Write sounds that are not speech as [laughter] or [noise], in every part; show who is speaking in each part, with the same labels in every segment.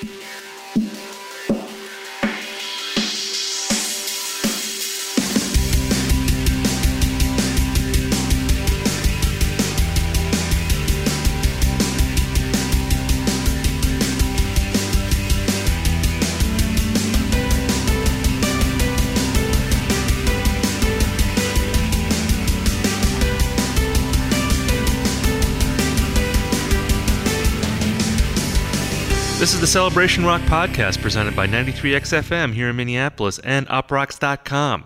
Speaker 1: The Celebration Rock podcast presented by 93XFM here in Minneapolis and uproxx.com.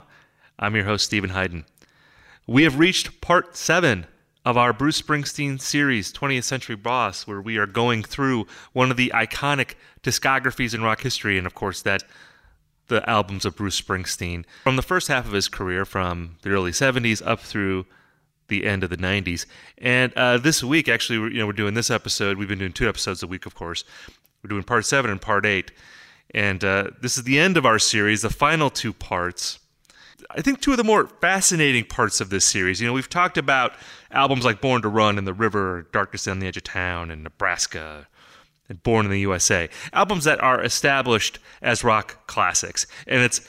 Speaker 1: I'm your host, Steven Hyden. We have reached part seven of our Bruce Springsteen series, 20th Century Boss, where we are going through one of the iconic discographies in rock history, and of course, that the albums of Bruce Springsteen from the first half of his career, from the early 70s up through the end of the 90s. And uh, this week, actually, you know, we're doing this episode. We've been doing two episodes a week, of course. We're doing part seven and part eight. And uh, this is the end of our series, the final two parts. I think two of the more fascinating parts of this series. You know, we've talked about albums like Born to Run and The River, Darkness on the Edge of Town, and Nebraska, and Born in the USA. Albums that are established as rock classics. And it's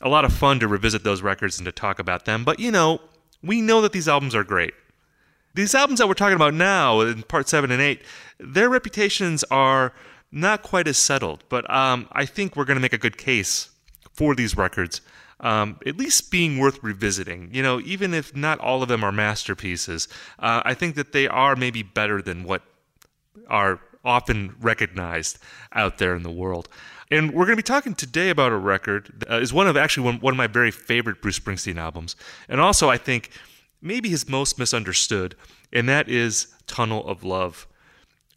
Speaker 1: a lot of fun to revisit those records and to talk about them. But, you know, we know that these albums are great. These albums that we're talking about now in part seven and eight, their reputations are not quite as settled, but um, I think we're going to make a good case for these records, um, at least being worth revisiting. You know, even if not all of them are masterpieces, uh, I think that they are maybe better than what are often recognized out there in the world. And we're going to be talking today about a record that is one of actually one, one of my very favorite Bruce Springsteen albums, and also I think maybe his most misunderstood, and that is Tunnel of Love.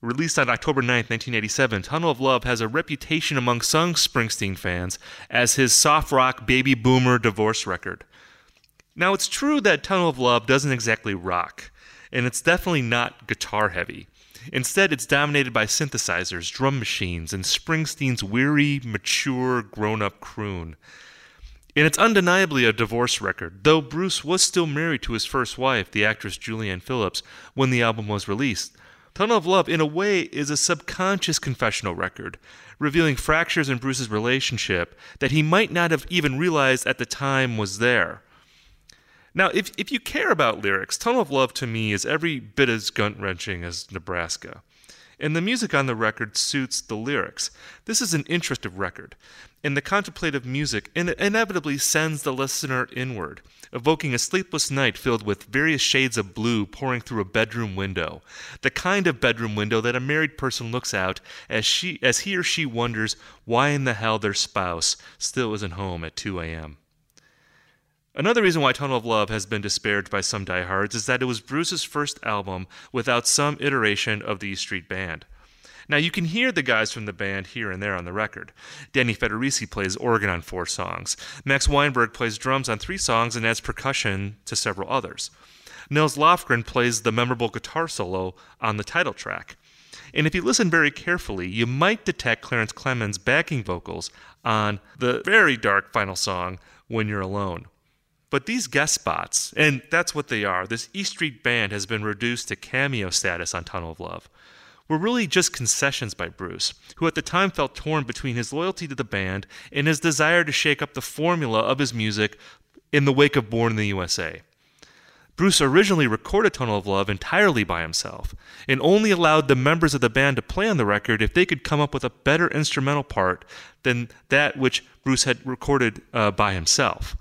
Speaker 1: Released on October 9, 1987, Tunnel of Love has a reputation among some Springsteen fans as his soft rock baby boomer divorce record. Now, it's true that Tunnel of Love doesn't exactly rock, and it's definitely not guitar heavy. Instead, it's dominated by synthesizers, drum machines, and Springsteen's weary, mature, grown up croon. And it's undeniably a divorce record, though Bruce was still married to his first wife, the actress Julianne Phillips, when the album was released. Tunnel of Love, in a way, is a subconscious confessional record, revealing fractures in Bruce's relationship that he might not have even realized at the time was there. Now, if, if you care about lyrics, Tunnel of Love to me is every bit as gut wrenching as Nebraska. And the music on the record suits the lyrics. This is an interesting record, and the contemplative music inevitably sends the listener inward evoking a sleepless night filled with various shades of blue pouring through a bedroom window, the kind of bedroom window that a married person looks out as she as he or she wonders why in the hell their spouse still isn't home at 2 a.m. Another reason why Tunnel of Love has been disparaged by some diehards is that it was Bruce's first album without some iteration of the E Street Band. Now, you can hear the guys from the band here and there on the record. Danny Federici plays organ on four songs. Max Weinberg plays drums on three songs and adds percussion to several others. Nils Lofgren plays the memorable guitar solo on the title track. And if you listen very carefully, you might detect Clarence Clemons' backing vocals on the very dark final song, When You're Alone. But these guest spots, and that's what they are, this E Street Band has been reduced to cameo status on Tunnel of Love were really just concessions by Bruce, who at the time felt torn between his loyalty to the band and his desire to shake up the formula of his music in the wake of Born in the USA. Bruce originally recorded Tunnel of Love entirely by himself and only allowed the members of the band to play on the record if they could come up with a better instrumental part than that which Bruce had recorded uh, by himself.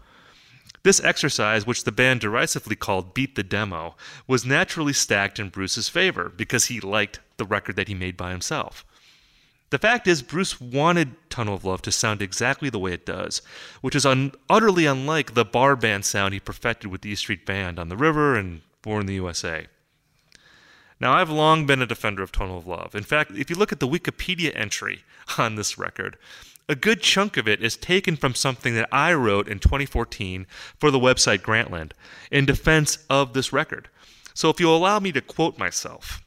Speaker 1: This exercise, which the band derisively called Beat the Demo, was naturally stacked in Bruce's favor because he liked the record that he made by himself. The fact is, Bruce wanted Tunnel of Love to sound exactly the way it does, which is un- utterly unlike the bar band sound he perfected with the E Street Band on the River and Born in the USA. Now, I've long been a defender of Tunnel of Love. In fact, if you look at the Wikipedia entry [laughs] on this record, a good chunk of it is taken from something that I wrote in 2014 for the website Grantland in defense of this record. So if you'll allow me to quote myself,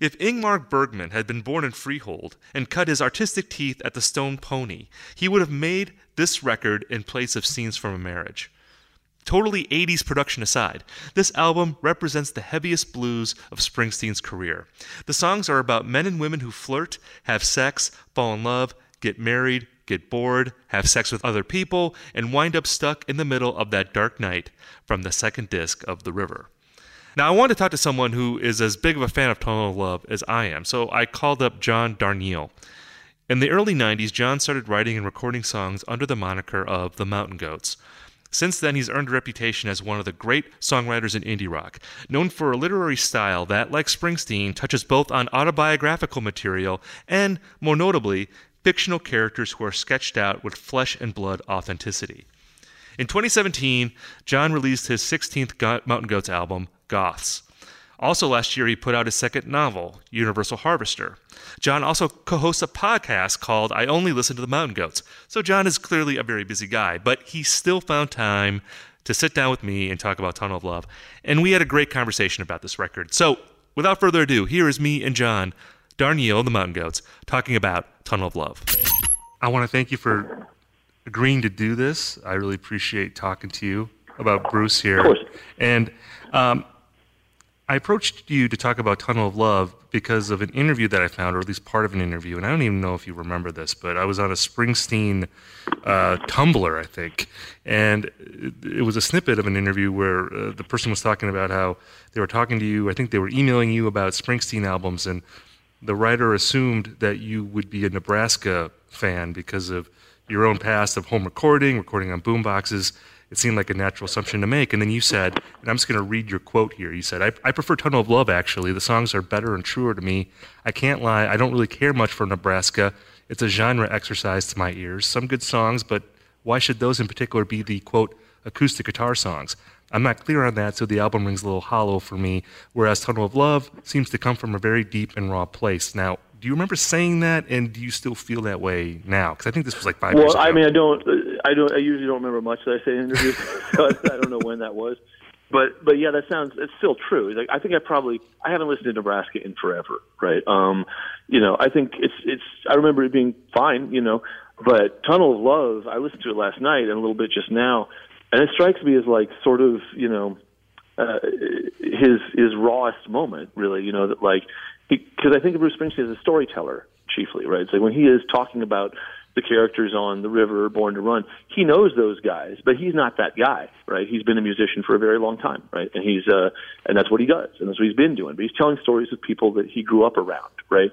Speaker 1: if Ingmar Bergman had been born in Freehold and cut his artistic teeth at the Stone Pony, he would have made this record in place of scenes from a marriage. totally 80s production aside, this album represents the heaviest blues of Springsteen's career. The songs are about men and women who flirt, have sex, fall in love, get married, get bored, have sex with other people, and wind up stuck in the middle of that dark night from the second disc of The River. Now, I want to talk to someone who is as big of a fan of Tunnel of Love as I am, so I called up John Darnielle. In the early 90s, John started writing and recording songs under the moniker of the Mountain Goats. Since then, he's earned a reputation as one of the great songwriters in indie rock, known for a literary style that, like Springsteen, touches both on autobiographical material and, more notably, fictional characters who are sketched out with flesh and blood authenticity. In 2017, John released his 16th Mountain Goats album, Goths. Also, last year, he put out his second novel, Universal Harvester. John also co hosts a podcast called I Only Listen to the Mountain Goats. So, John is clearly a very busy guy, but he still found time to sit down with me and talk about Tunnel of Love. And we had a great conversation about this record. So, without further ado, here is me and John Darnielle, the Mountain Goats, talking about Tunnel of Love. I want to thank you for agreeing to do this. I really appreciate talking to you about Bruce here.
Speaker 2: Of course.
Speaker 1: And um, I approached you to talk about Tunnel of Love because of an interview that I found, or at least part of an interview. And I don't even know if you remember this, but I was on a Springsteen uh, Tumblr, I think. And it, it, was a snippet of an interview where uh, the person was talking about how they were talking to you. I think they were emailing you about Springsteen albums. And the writer assumed that you would be a Nebraska fan because of your own past of home recording, recording on boomboxes it seemed like a natural assumption to make. And then you said, and I'm just going to read your quote here. You said, I, I prefer Tunnel of Love, actually. The songs are better and truer to me. I can't lie, I don't really care much for Nebraska. It's a genre exercise to my ears. Some good songs, but why should those in particular be the, quote, acoustic guitar songs? I'm not clear on that, so the album rings a little hollow for me, whereas Tunnel of Love seems to come from a very deep and raw place. Now, do you remember saying that, and do you still feel that way now? Because I think this was like five
Speaker 2: well,
Speaker 1: years ago.
Speaker 2: Well, I mean, I don't, I don't, I usually don't remember much that I say in interviews, [laughs] so I, I don't know when that was. But, but yeah, that sounds, it's still true. Like, I think I probably, I haven't listened to Nebraska in forever, right? Um, you know, I think it's, it's, I remember it being fine, you know, but Tunnel of Love, I listened to it last night and a little bit just now, and it strikes me as like sort of, you know, uh, his his rawest moment, really. You know that like because I think of Bruce Springsteen as a storyteller chiefly, right? So when he is talking about the characters on the river, Born to Run, he knows those guys, but he's not that guy, right? He's been a musician for a very long time, right? And he's uh, and that's what he does, and that's what he's been doing. But he's telling stories of people that he grew up around, right?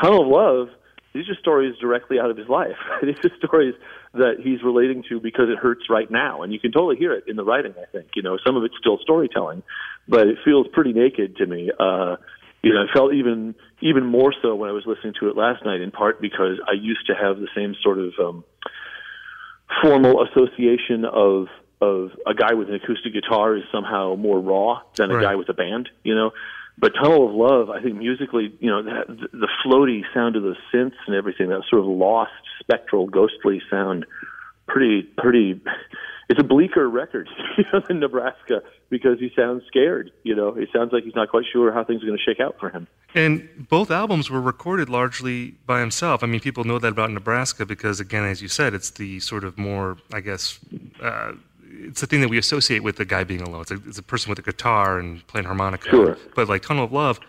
Speaker 2: Tunnel of Love. These are stories directly out of his life. [laughs] These are stories that he's relating to because it hurts right now, and you can totally hear it in the writing. I think you know some of it's still storytelling, but it feels pretty naked to me. Uh, you know, I felt even even more so when I was listening to it last night. In part because I used to have the same sort of um, formal association of of a guy with an acoustic guitar is somehow more raw than a
Speaker 1: right.
Speaker 2: guy with a band. You know, but Tunnel of Love, I think musically, you know, that, the floaty sound of the synths and everything, that sort of lost, spectral, ghostly sound, pretty pretty it's a bleaker record [laughs] you know, than Nebraska because he sounds scared. You know, he sounds like he's not quite sure how things are going to shake out for him.
Speaker 1: And both albums were recorded largely by himself. I mean, people know that about Nebraska because, again, as you said, it's the sort of more, I guess, uh, it's the thing that we associate with the guy being alone. It's a, it's a person with a guitar and playing harmonica.
Speaker 2: Sure.
Speaker 1: But like Tunnel of Love,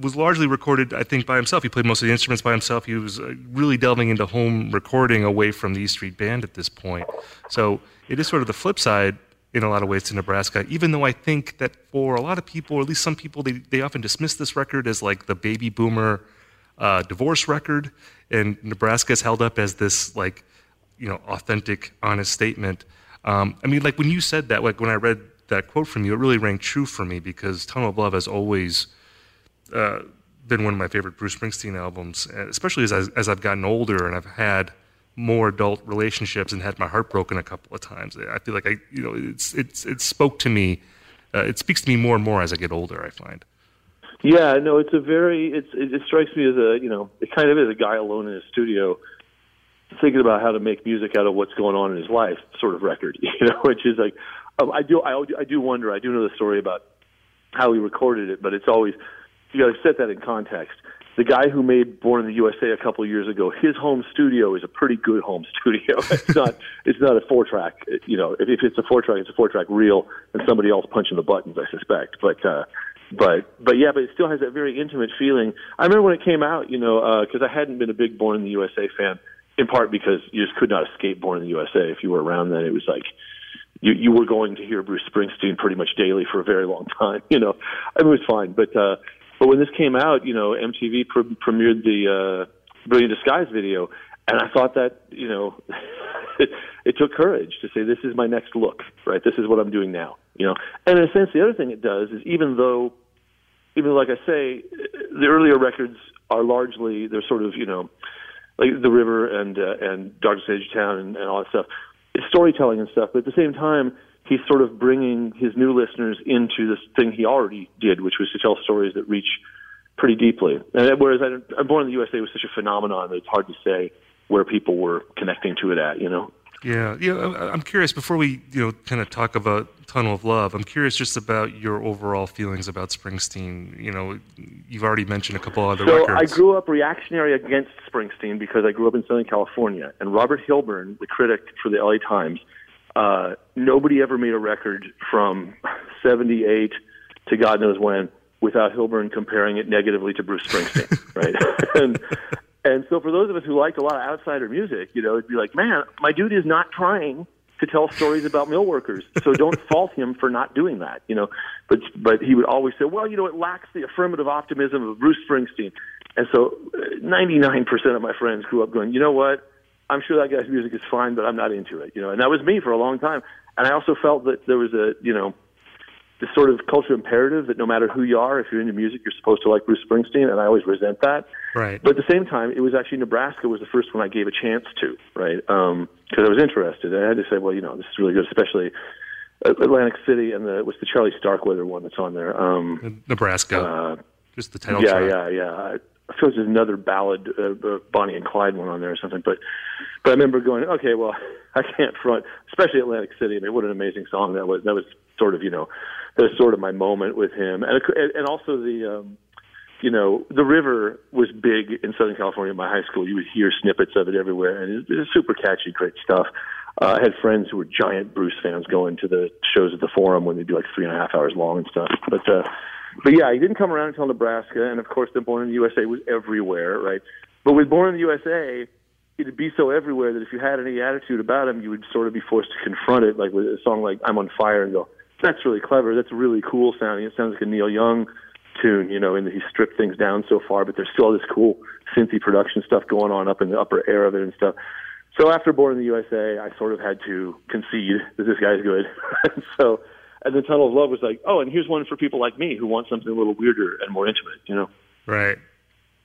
Speaker 1: was largely recorded, I think, by himself. He played most of the instruments by himself. He was uh, really delving into home recording away from the East Street Band at this point. So it is sort of the flip side in a lot of ways to Nebraska, even though I think that for a lot of people, or at least some people, they, they often dismiss this record as like the baby boomer uh, divorce record. And Nebraska is held up as this, like, you know, authentic, honest statement. Um, I mean, like when you said that, like when I read that quote from you, it really rang true for me because Tunnel of Love has always uh, been one of my favorite Bruce Springsteen albums, especially as, I, as I've gotten older and I've had more adult relationships and had my heart broken a couple of times. I feel like I, you know, it's it's it spoke to me. Uh, it speaks to me more and more as I get older. I find.
Speaker 2: Yeah, no, it's a very it's it, it strikes me as a you know it kind of is a guy alone in his studio thinking about how to make music out of what's going on in his life sort of record [laughs] you know which is like um, I do I, I do wonder I do know the story about how he recorded it but it's always you got to set that in context the guy who made Born in the USA a couple of years ago, his home studio is a pretty good home [laughs] studio. it's not it's not a four track. You know, if, if it's a four track, it's a four track reel, and somebody else punching the buttons, I suspect. But uh, but but yeah, but it still has that very intimate feeling. I remember when it came out, you know, because uh, I hadn't been a big Born in the USA fan, in part because you just could not escape Born in the USA. If you were around then, it was like you you were going to hear Bruce Springsteen pretty much daily for a very long time. [laughs] You know, it was fine, but. uh but when this came out, you know, MTV pre- premiered the uh, Brilliant Disguise video, and I thought that, you know, it, [laughs] it took courage to say, this is my next look, right? This is what I'm doing now, you know. And in a sense, the other thing it does is even though, even like I say, the earlier records are largely, they're sort of, you know, like The River and uh, and Darkest Edge Town and, and all that stuff. It's storytelling and stuff, but at the same time, he's sort of bringing his new listeners into this thing he already did, which was to tell stories that reach pretty deeply. And whereas I, I'm Born in the USA was such a phenomenon that it's hard to say where people were connecting to it at, you know.
Speaker 1: Yeah, yeah. I'm curious. Before we, you know, kind of talk about Tunnel of Love, I'm curious just about your overall feelings about Springsteen. You know, you've already mentioned a couple other
Speaker 2: so
Speaker 1: records.
Speaker 2: I grew up reactionary against Springsteen because I grew up in Southern California, and Robert Hilburn, the critic for the LA Times, uh, nobody ever made a record from 78 to God knows when without Hilburn comparing it negatively to Bruce Springsteen, right? [laughs] and and so for those of us who like a lot of outsider music, you know, it'd be like, man, my dude is not trying to tell stories about mill workers, so don't [laughs] fault him for not doing that, you know. But but he would always say, well, you know, it lacks the affirmative optimism of Bruce Springsteen. And so, uh, 99% of my friends grew up going, you know what? I'm sure that guy's music is fine, but I'm not into it, you know. And that was me for a long time. And I also felt that there was a, you know, this sort of cultural imperative that no matter who you are, if you're into music, you're supposed to like Bruce Springsteen, and I always resent that.
Speaker 1: Right.
Speaker 2: But at the same time, it was actually Nebraska was the first one I gave a chance to, right? Because um, I was interested, and I had to say, well, you know, this is really good, especially Atlantic City and the what's the Charlie Starkweather one that's on there. Um,
Speaker 1: Nebraska. Uh, Just the title.
Speaker 2: Yeah,
Speaker 1: track.
Speaker 2: yeah, yeah. I suppose there's another ballad, uh, uh, Bonnie and Clyde one on there or something. But but I remember going, okay, well, [laughs] I can't front, especially Atlantic City. I mean, what an amazing song that was. That was sort of you know, that was sort of my moment with him, and and also the. um you know, the river was big in Southern California. In my high school, you would hear snippets of it everywhere, and it was super catchy, great stuff. Uh, I had friends who were giant Bruce fans going to the shows at the Forum when they'd be like three and a half hours long and stuff. But uh, but yeah, he didn't come around until Nebraska, and of course, then Born in the USA was everywhere, right? But with Born in the USA, it'd be so everywhere that if you had any attitude about him, you would sort of be forced to confront it, like with a song like "I'm on Fire," and go, "That's really clever. That's really cool sounding. It sounds like a Neil Young tune, you know." And he stripped things down so far, but there's still this cool synthy production stuff going on up in the upper air of it and stuff. So after Born in the USA, I sort of had to concede that this guy's good. [laughs] so and the Tunnel of Love was like, oh, and here's one for people like me who want something a little weirder and more intimate, you know?
Speaker 1: Right.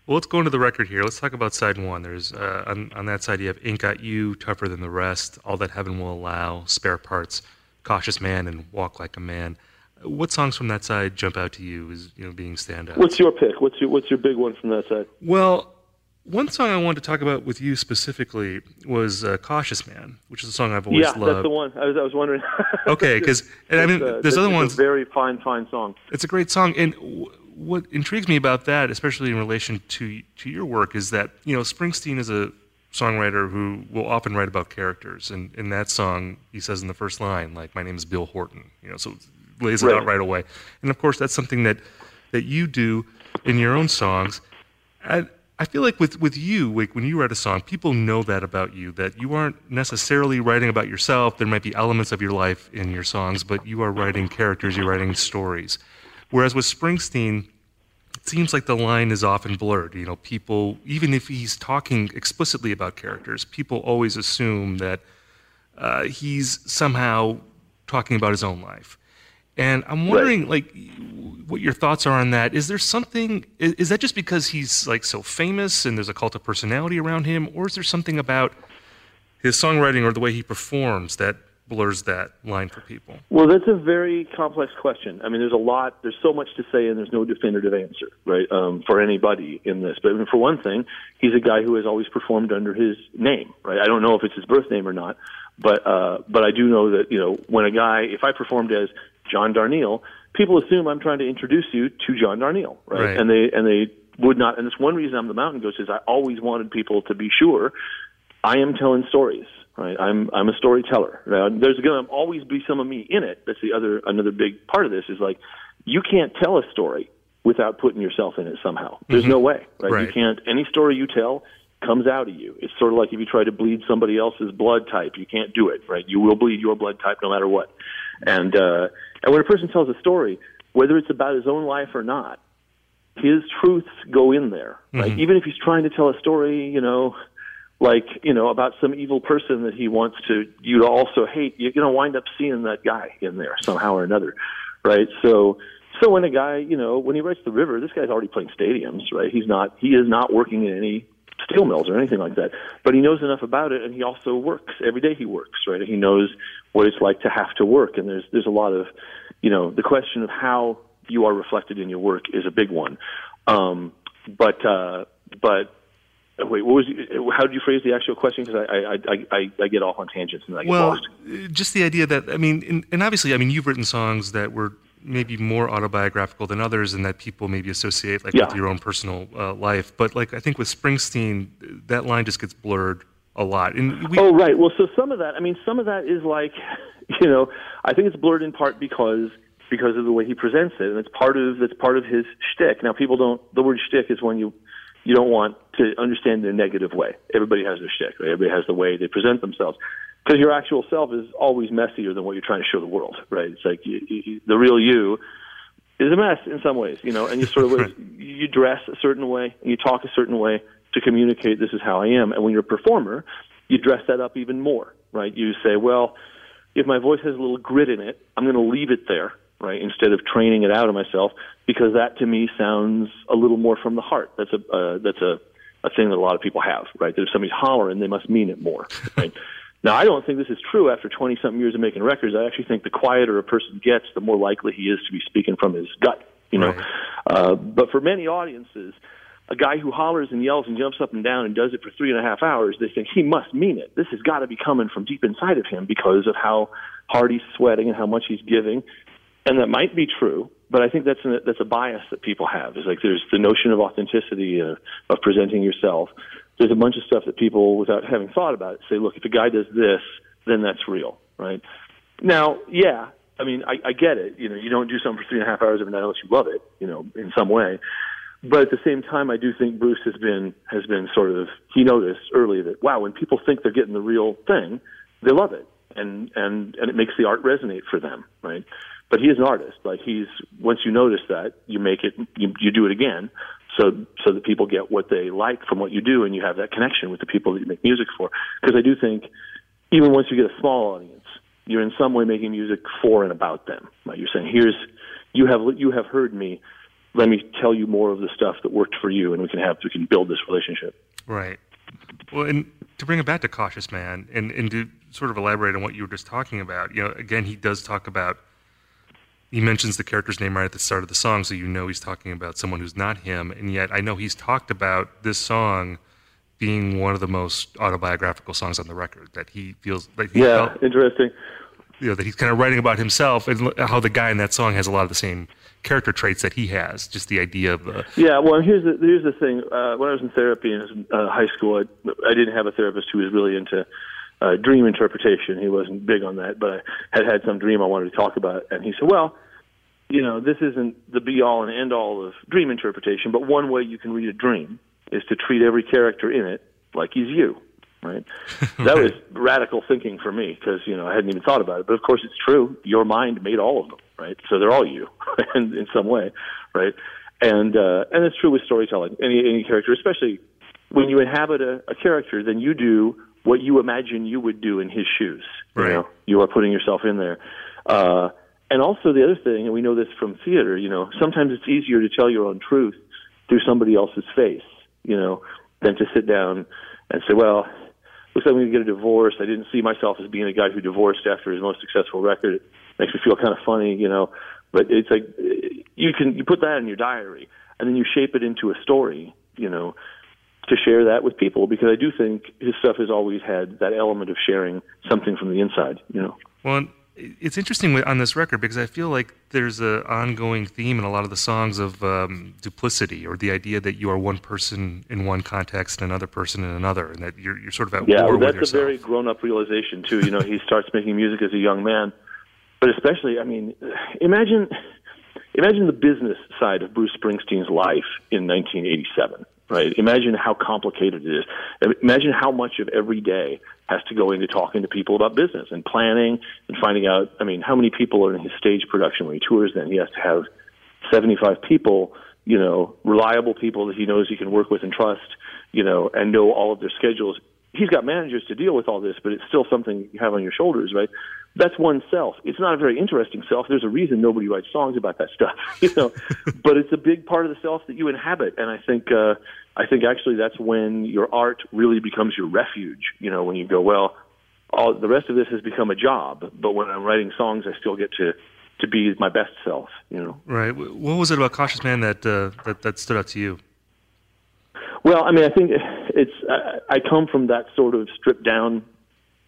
Speaker 1: Well, let's go into the record here. Let's talk about side one. There's uh, on, on that side you have "Ain't Got You," "Tougher Than the Rest," "All That Heaven Will Allow," "Spare Parts," "Cautious Man," and "Walk Like a Man." What songs from that side jump out to you as you know being standouts?
Speaker 2: What's your pick? What's your What's your big one from that side?
Speaker 1: Well, one song I wanted to talk about with you specifically was uh, "Cautious Man," which is a song I've always
Speaker 2: yeah,
Speaker 1: loved.
Speaker 2: Yeah, that's the one. I was, I was wondering. [laughs]
Speaker 1: okay, because I mean, uh, there's other ones.
Speaker 2: A very fine, fine song.
Speaker 1: It's a great song, and w- what intrigues me about that, especially in relation to to your work, is that you know Springsteen is a songwriter who will often write about characters, and in that song, he says in the first line, like "My name is Bill Horton," you know, so lays it
Speaker 2: right.
Speaker 1: out right away. And of course, that's something that that you do in your own songs. And I feel like with, with you, like when you write a song, people know that about you, that you aren't necessarily writing about yourself. There might be elements of your life in your songs, but you are writing characters, you're writing stories. Whereas with Springsteen, it seems like the line is often blurred. You know, people, even if he's talking explicitly about characters, people always assume that uh, he's somehow talking about his own life. And I'm wondering, right. like, what your thoughts are on that. Is there something? Is, is, that just because he's like so famous and there's a cult of personality around him, or is there something about his songwriting or the way he performs that blurs that line for people?
Speaker 2: Well, that's a very complex question. I mean, there's a lot. There's so much to say, and there's no definitive answer, right, um, for anybody in this. But I mean, for one thing, he's a guy who has always performed under his name, right? I don't know if it's his birth name or not, but uh, but I do know that you know when a guy, if I performed as John Darnielle, people assume I'm trying to introduce you to John Darnielle, right?
Speaker 1: right?
Speaker 2: And they and they would not, and it's one reason I'm the Mountain Goats is I always wanted people to be sure I am telling stories. Right, I'm I'm a storyteller. Now, there's going to always be some of me in it. That's the other another big part of this is like you can't tell a story without putting yourself in it somehow. There's mm-hmm. no way, right? right? You can't. Any story you tell comes out of you. It's sort of like if you try to bleed somebody else's blood type, you can't do it, right? You will bleed your blood type no matter what. And uh, and when a person tells a story, whether it's about his own life or not, his truths go in there, right? Mm-hmm. Even if he's trying to tell a story, you know, like you know about some evil person that he wants to you to also hate, you're going to wind up seeing that guy in there somehow or another, right? So. So when a guy, you know, when he writes The River, this guy's already playing stadiums, right? He's not, he is not working in any steel mills or anything like that. But he knows enough about it, and he also works every day. He works, right? He knows what it's like to have to work. And there's there's a lot of, you know, the question of how you are reflected in your work is a big one. Um, but uh, but wait, what was how did you phrase the actual question? Because I, I I I get off on tangents and I get
Speaker 1: well,
Speaker 2: lost.
Speaker 1: just the idea that I mean, and obviously, I mean, you've written songs that were maybe more autobiographical than others, and that people maybe associate like yeah. with your own personal uh, life. But like I think with Springsteen, that line just gets blurred a lot. And
Speaker 2: we, oh right, well, so some of that, I mean, some of that is like, [laughs] you know, I think it's blurred in part because because of the way he presents it, and it's part of that's part of his shtick. Now, people don't. The word shtick is when you you don't want to understand in a negative way. Everybody has their shtick. Right? Everybody has the way they present themselves. Because your actual self is always messier than what you're trying to show the world, right? It's like you, you, the real you is a mess in some ways, you know, and you sort of you dress a certain way and you talk a certain way to communicate this is how I am. And when you're a performer, you dress that up even more, right? You say, well, if my voice has a little grit in it, I'm going to leave it there right? Instead of training it out of myself, because that to me sounds a little more from the heart. That's a uh, that's a a thing that a lot of people have, right? That if somebody's hollering, they must mean it more, right? [laughs] now, I don't think this is true after 20 something years of making records. I actually think the quieter a person gets, the more likely he is to be speaking from his gut, you know. Right. Uh, but for many audiences, a guy who hollers and yells and jumps up and down and does it for three and a half hours, they think he must mean it. This has got to be coming from deep inside of him because of how hard he's sweating and how much he's giving and that might be true, but I think that's a, that's a bias that people have. Is like there's the notion of authenticity uh, of presenting yourself. There's a bunch of stuff that people, without having thought about it, say, look, if a guy does this, then that's real, right? Now, yeah, I mean, I, I get it. You know, you don't do something for three and a half hours every night unless you love it, you know, in some way. But at the same time, I do think Bruce has been has been sort of he noticed early that wow, when people think they're getting the real thing, they love it, and and and it makes the art resonate for them, right? but he is an artist. Like he's once you notice that, you make it, you, you do it again, so so that people get what they like from what you do, and you have that connection with the people that you make music for. Because I do think, even once you get a small audience, you're in some way making music for and about them. Like you're saying, here's you have you have heard me. Let me tell you more of the stuff that worked for you, and we can have we can build this relationship.
Speaker 1: Right. Well, and to bring it back to Cautious Man, and and to sort of elaborate on what you were just talking about, you know, again, he does talk about he mentions the character's name right at the start of the song, so you know he's talking about someone who's not him. And yet, I know he's talked about this song being one of the most autobiographical songs on the record. That he feels like he
Speaker 2: yeah, felt, interesting.
Speaker 1: You know that he's kind of writing about himself and how the guy in that song has a lot of the same character traits that he has. Just the idea of the
Speaker 2: yeah. Well, here's the here's the thing. Uh, when I was in therapy in uh, high school, I, I didn't have a therapist who was really into uh, dream interpretation. He wasn't big on that, but I had had some dream I wanted to talk about, and he said, "Well, you know, this isn't the be all and end all of dream interpretation, but one way you can read a dream is to treat every character in it like he's you." Right. [laughs] That was radical thinking for me because you know I hadn't even thought about it. But of course, it's true. Your mind made all of them, right? So they're all you, [laughs] in, in some way, right? And uh, and it's true with storytelling. Any any character, especially when you inhabit a, a character, then you do what you imagine you would do in his shoes. You know, you are putting yourself in there. Uh, and also the other thing, and we know this from theater, you know, sometimes it's easier to tell your own truth through somebody else's face, you know, than to sit down and say, well, looks like I'm going to get a divorce. I didn't see myself as being a guy who divorced after his most successful record. It makes me feel kind of funny, you know. But it's like you can you put that in your diary, and then you shape it into a story, you know, to share that with people because I do think his stuff has always had that element of sharing something from the inside, you know.
Speaker 1: Well, it's interesting on this record because I feel like there's an ongoing theme in a lot of the songs of um, duplicity or the idea that you are one person in one context and another person in another, and that you're, you're sort of at
Speaker 2: yeah,
Speaker 1: war
Speaker 2: well,
Speaker 1: with
Speaker 2: that's a very grown-up realization too. You know, he starts making music as a young man, but especially, I mean, imagine imagine the business side of Bruce Springsteen's life in 1987 right? Imagine how complicated it is. Imagine how much of every day has to go into talking to people about business and planning and finding out. I mean, how many people are in his stage production when he tours? Then he has to have 75 people, you know, reliable people that he knows he can work with and trust, you know, and know all of their schedules. He's got managers to deal with all this, but it's still something you have on your shoulders, right? That's one self. It's not a very interesting self. There's a reason nobody writes songs about that stuff, [laughs] you know. [laughs] but it's a big part of the self that you inhabit, and I think uh, I think actually that's when your art really becomes your refuge. You know, when you go, well, all the rest of this has become a job, but when I'm writing songs, I still get to to be my best self. You know.
Speaker 1: Right. What was it about Cautious Man that uh, that that stood out to you?
Speaker 2: Well, I mean, I think it's I, I come from that sort of stripped down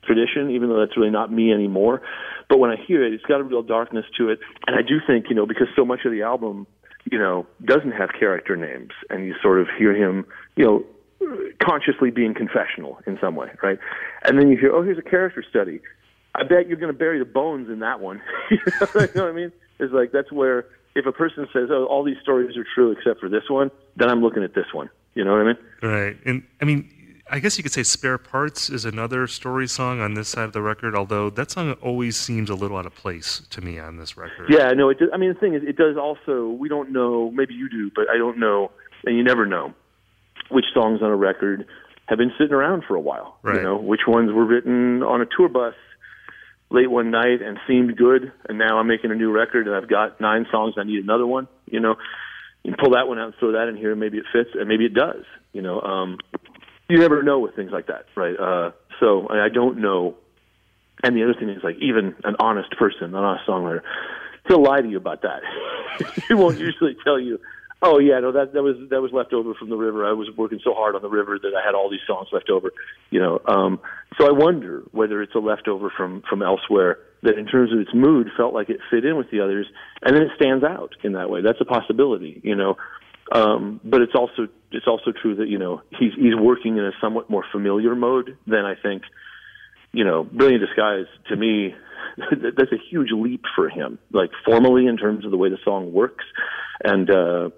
Speaker 2: tradition, even though that's really not me anymore. But when I hear it, it's got a real darkness to it, and I do think you know because so much of the album, you know, doesn't have character names, and you sort of hear him, you know, consciously being confessional in some way, right? And then you hear, oh, here's a character study. I bet you're going to bury the bones in that one. [laughs] you know what I mean? It's like that's where if a person says, "Oh, all these stories are true except for this one," then I'm looking at this one. You know what I mean?
Speaker 1: Right. And I mean, I guess you could say "Spare Parts" is another story song on this side of the record. Although that song always seems a little out of place to me on this record.
Speaker 2: Yeah, no. It. Does, I mean, the thing is, it does also. We don't know. Maybe you do, but I don't know, and you never know which songs on a record have been sitting around for a while.
Speaker 1: Right.
Speaker 2: You know, which ones were written on a tour bus late one night and seemed good, and now I'm making a new record and I've got nine songs. And I need another one. You know, you pull that one out and throw that in here, and maybe it fits, and maybe it does. You know, um, you never know with things like that, right? Uh, so I don't know. And the other thing is, like, even an honest person, an honest songwriter, he'll lie to you about that. [laughs] he won't usually tell you, "Oh yeah, no, that that was that was left over from the river. I was working so hard on the river that I had all these songs left over." You know, um, so I wonder whether it's a leftover from from elsewhere that, in terms of its mood, felt like it fit in with the others, and then it stands out in that way. That's a possibility, you know. Um, but it's also it's also true that you know he's he's working in a somewhat more familiar mode than I think. You know, Brilliant Disguise to me, [laughs] that's a huge leap for him, like formally in terms of the way the song works, and uh,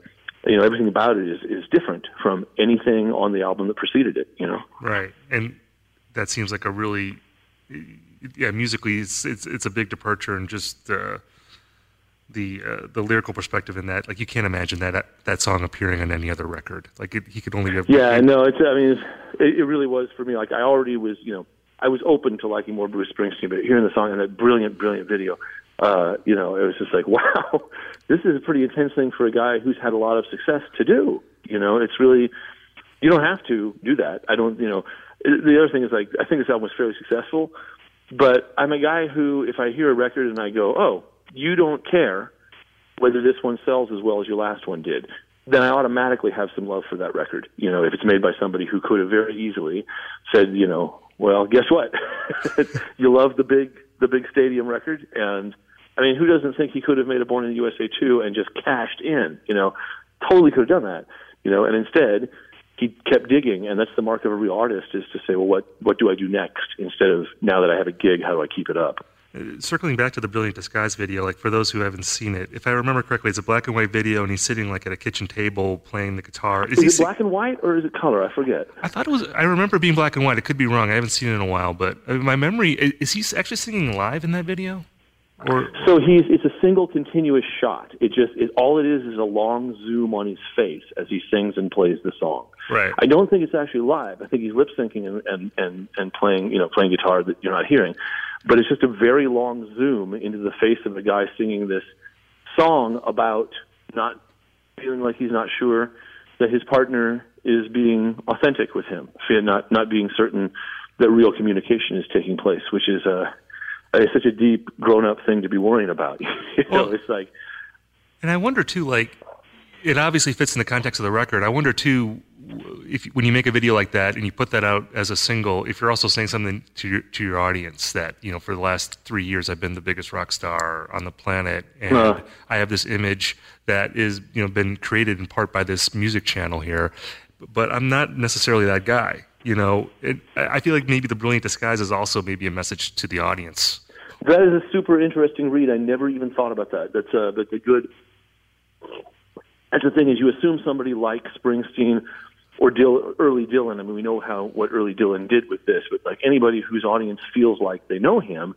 Speaker 2: you know everything about it is is different from anything on the album that preceded it. You know,
Speaker 1: Right. And that seems like a really, yeah, musically, it's it's, it's a big departure and just uh, the uh, the lyrical perspective in that. Like you can't imagine that that song appearing on any other record. Like it, he could only have.
Speaker 2: Yeah, no, it's. I mean, it's, it, it really was for me. Like I already was, you know, I was open to liking more Bruce Springsteen, but hearing the song and that brilliant, brilliant video, uh, you know, it was just like, [laughs] wow, this is a pretty intense thing for a guy who's had a lot of success to do. You know, it's really, you don't have to do that. I don't, you know. The other thing is like, I think this album was fairly successful, but I'm a guy who, if I hear a record and I go, oh, you don't care whether this one sells as well as your last one did, then I automatically have some love for that record. You know, if it's made by somebody who could have very easily said, you know, well, guess what? [laughs] you love the big the big stadium record and I mean, who doesn't think he could have made a Born in the USA 2 and just cashed in, you know? Totally could have done that, you know, and instead he kept digging and that's the mark of a real artist is to say, well, what what do I do next instead of now that I have a gig, how do I keep it up?
Speaker 1: Circling back to the Brilliant Disguise video, like for those who haven't seen it, if I remember correctly, it's a black and white video, and he's sitting like at a kitchen table playing the guitar.
Speaker 2: Is, is it black and white or is it color? I forget.
Speaker 1: I thought it was. I remember being black and white. It could be wrong. I haven't seen it in a while, but uh, my memory is he actually singing live in that video? Or
Speaker 2: so he's it's a single continuous shot. It just it, all it is is a long zoom on his face as he sings and plays the song.
Speaker 1: Right.
Speaker 2: I don't think it's actually live. I think he's lip syncing and, and and and playing you know playing guitar that you're not hearing but it's just a very long zoom into the face of a guy singing this song about not feeling like he's not sure that his partner is being authentic with him, not not being certain that real communication is taking place, which is a, a such a deep grown up thing to be worrying about. [laughs] you know,
Speaker 1: Well-
Speaker 2: it's like
Speaker 1: And I wonder too, like, it obviously fits in the context of the record. I wonder too, if when you make a video like that and you put that out as a single, if you're also saying something to your to your audience that you know for the last three years I've been the biggest rock star on the planet, and uh. I have this image that is you know been created in part by this music channel here, but I'm not necessarily that guy. You know, it, I feel like maybe the brilliant disguise is also maybe a message to the audience.
Speaker 2: That is a super interesting read. I never even thought about that. That's a that's a good. That's the thing is you assume somebody like Springsteen or Dill, early Dylan. I mean, we know how what early Dylan did with this, but like anybody whose audience feels like they know him,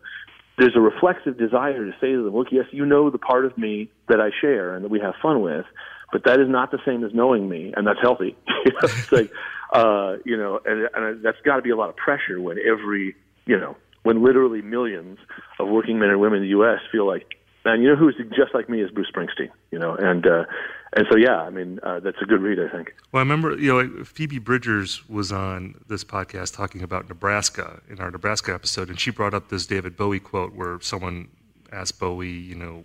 Speaker 2: there's a reflexive desire to say to them, "Look, yes, you know the part of me that I share and that we have fun with, but that is not the same as knowing me, and that's healthy." [laughs] it's like, uh, you know, and, and that's got to be a lot of pressure when every, you know, when literally millions of working men and women in the U.S. feel like, man, you know who's just like me is Bruce Springsteen, you know, and uh, and so yeah, I mean uh, that's a good read, I think.
Speaker 1: Well, I remember you know Phoebe Bridgers was on this podcast talking about Nebraska in our Nebraska episode, and she brought up this David Bowie quote where someone asked Bowie, you know,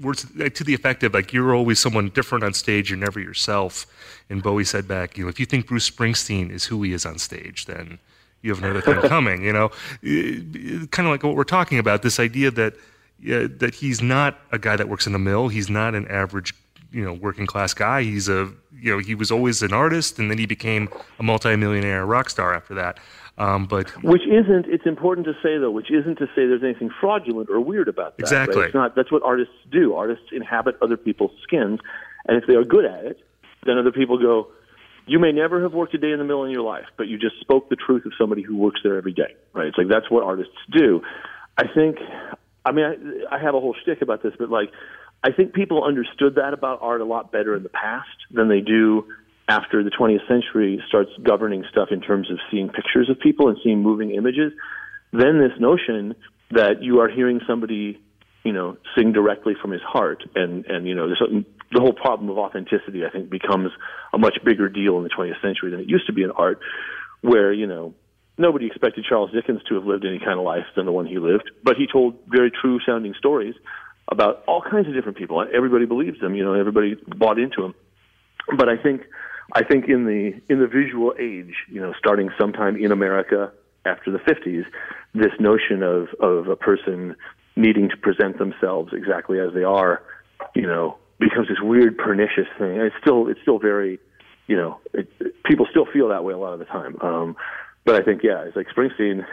Speaker 1: words to the effect of like you're always someone different on stage, you're never yourself, and Bowie said back, you know, if you think Bruce Springsteen is who he is on stage, then you have another thing [laughs] coming. You know, kind of like what we're talking about. This idea that uh, that he's not a guy that works in the mill. He's not an average you know working class guy. He's a you know he was always an artist, and then he became a multimillionaire rock star after that. Um, but
Speaker 2: which isn't it's important to say though, which isn't to say there's anything fraudulent or weird about that.
Speaker 1: Exactly,
Speaker 2: right? it's not. That's what artists do. Artists inhabit other people's skins, and if they are good at it, then other people go. You may never have worked a day in the mill in your life, but you just spoke the truth of somebody who works there every day, right? It's like that's what artists do. I think. I mean, I, I have a whole shtick about this, but like, I think people understood that about art a lot better in the past than they do after the 20th century starts governing stuff in terms of seeing pictures of people and seeing moving images. Then this notion that you are hearing somebody, you know, sing directly from his heart, and and you know, the whole problem of authenticity, I think, becomes a much bigger deal in the 20th century than it used to be in art, where you know nobody expected Charles Dickens to have lived any kind of life than the one he lived, but he told very true sounding stories about all kinds of different people. Everybody believes them, you know, everybody bought into them. But I think I think in the in the visual age, you know, starting sometime in America after the 50s, this notion of of a person needing to present themselves exactly as they are, you know, becomes this weird pernicious thing. And it's still it's still very, you know, it, it, people still feel that way a lot of the time. Um, but I think yeah, it's like Springsteen.